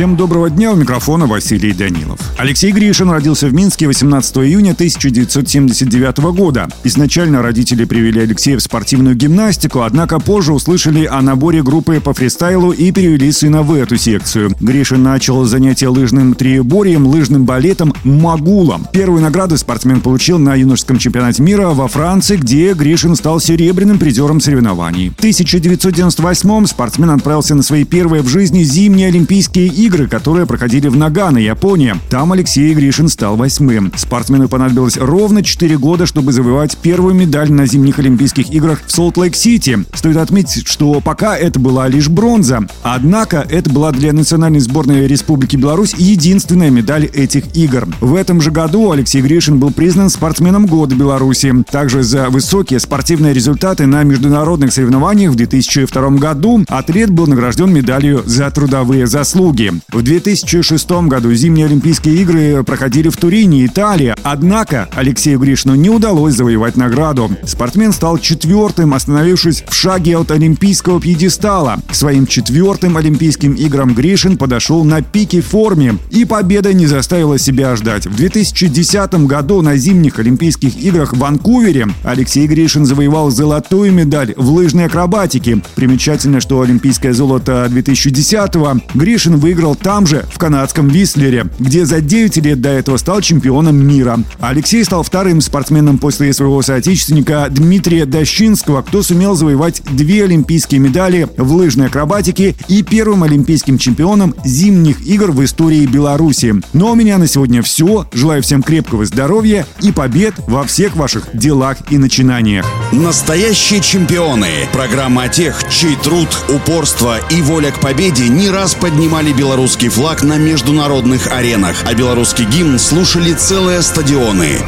Всем доброго дня, у микрофона Василий Данилов. Алексей Гришин родился в Минске 18 июня 1979 года. Изначально родители привели Алексея в спортивную гимнастику, однако позже услышали о наборе группы по фристайлу и перевели сына в эту секцию. Гришин начал занятия лыжным триеборием, лыжным балетом, магулом. Первую награду спортсмен получил на юношеском чемпионате мира во Франции, где Гришин стал серебряным призером соревнований. В 1998 спортсмен отправился на свои первые в жизни зимние Олимпийские игры игры, которые проходили в Нагано, Япония. Там Алексей Гришин стал восьмым. Спортсмену понадобилось ровно 4 года, чтобы завоевать первую медаль на зимних Олимпийских играх в Солт-Лейк-Сити. Стоит отметить, что пока это была лишь бронза. Однако это была для национальной сборной Республики Беларусь единственная медаль этих игр. В этом же году Алексей Гришин был признан спортсменом года Беларуси. Также за высокие спортивные результаты на международных соревнованиях в 2002 году атлет был награжден медалью за трудовые заслуги. В 2006 году зимние Олимпийские игры проходили в Турине, Италия. Однако Алексею Гришину не удалось завоевать награду. Спортсмен стал четвертым, остановившись в шаге от олимпийского пьедестала. К своим четвертым Олимпийским играм Гришин подошел на пике форме. И победа не заставила себя ждать. В 2010 году на зимних Олимпийских играх в Ванкувере Алексей Гришин завоевал золотую медаль в лыжной акробатике. Примечательно, что олимпийское золото 2010-го Гришин выиграл выиграл там же, в канадском Вислере, где за 9 лет до этого стал чемпионом мира. Алексей стал вторым спортсменом после своего соотечественника Дмитрия Дощинского, кто сумел завоевать две олимпийские медали в лыжной акробатике и первым олимпийским чемпионом зимних игр в истории Беларуси. Но ну, а у меня на сегодня все. Желаю всем крепкого здоровья и побед во всех ваших делах и начинаниях. Настоящие чемпионы. Программа тех, чей труд, упорство и воля к победе не раз поднимали Беларусь белорусский флаг на международных аренах, а белорусский гимн слушали целые стадионы.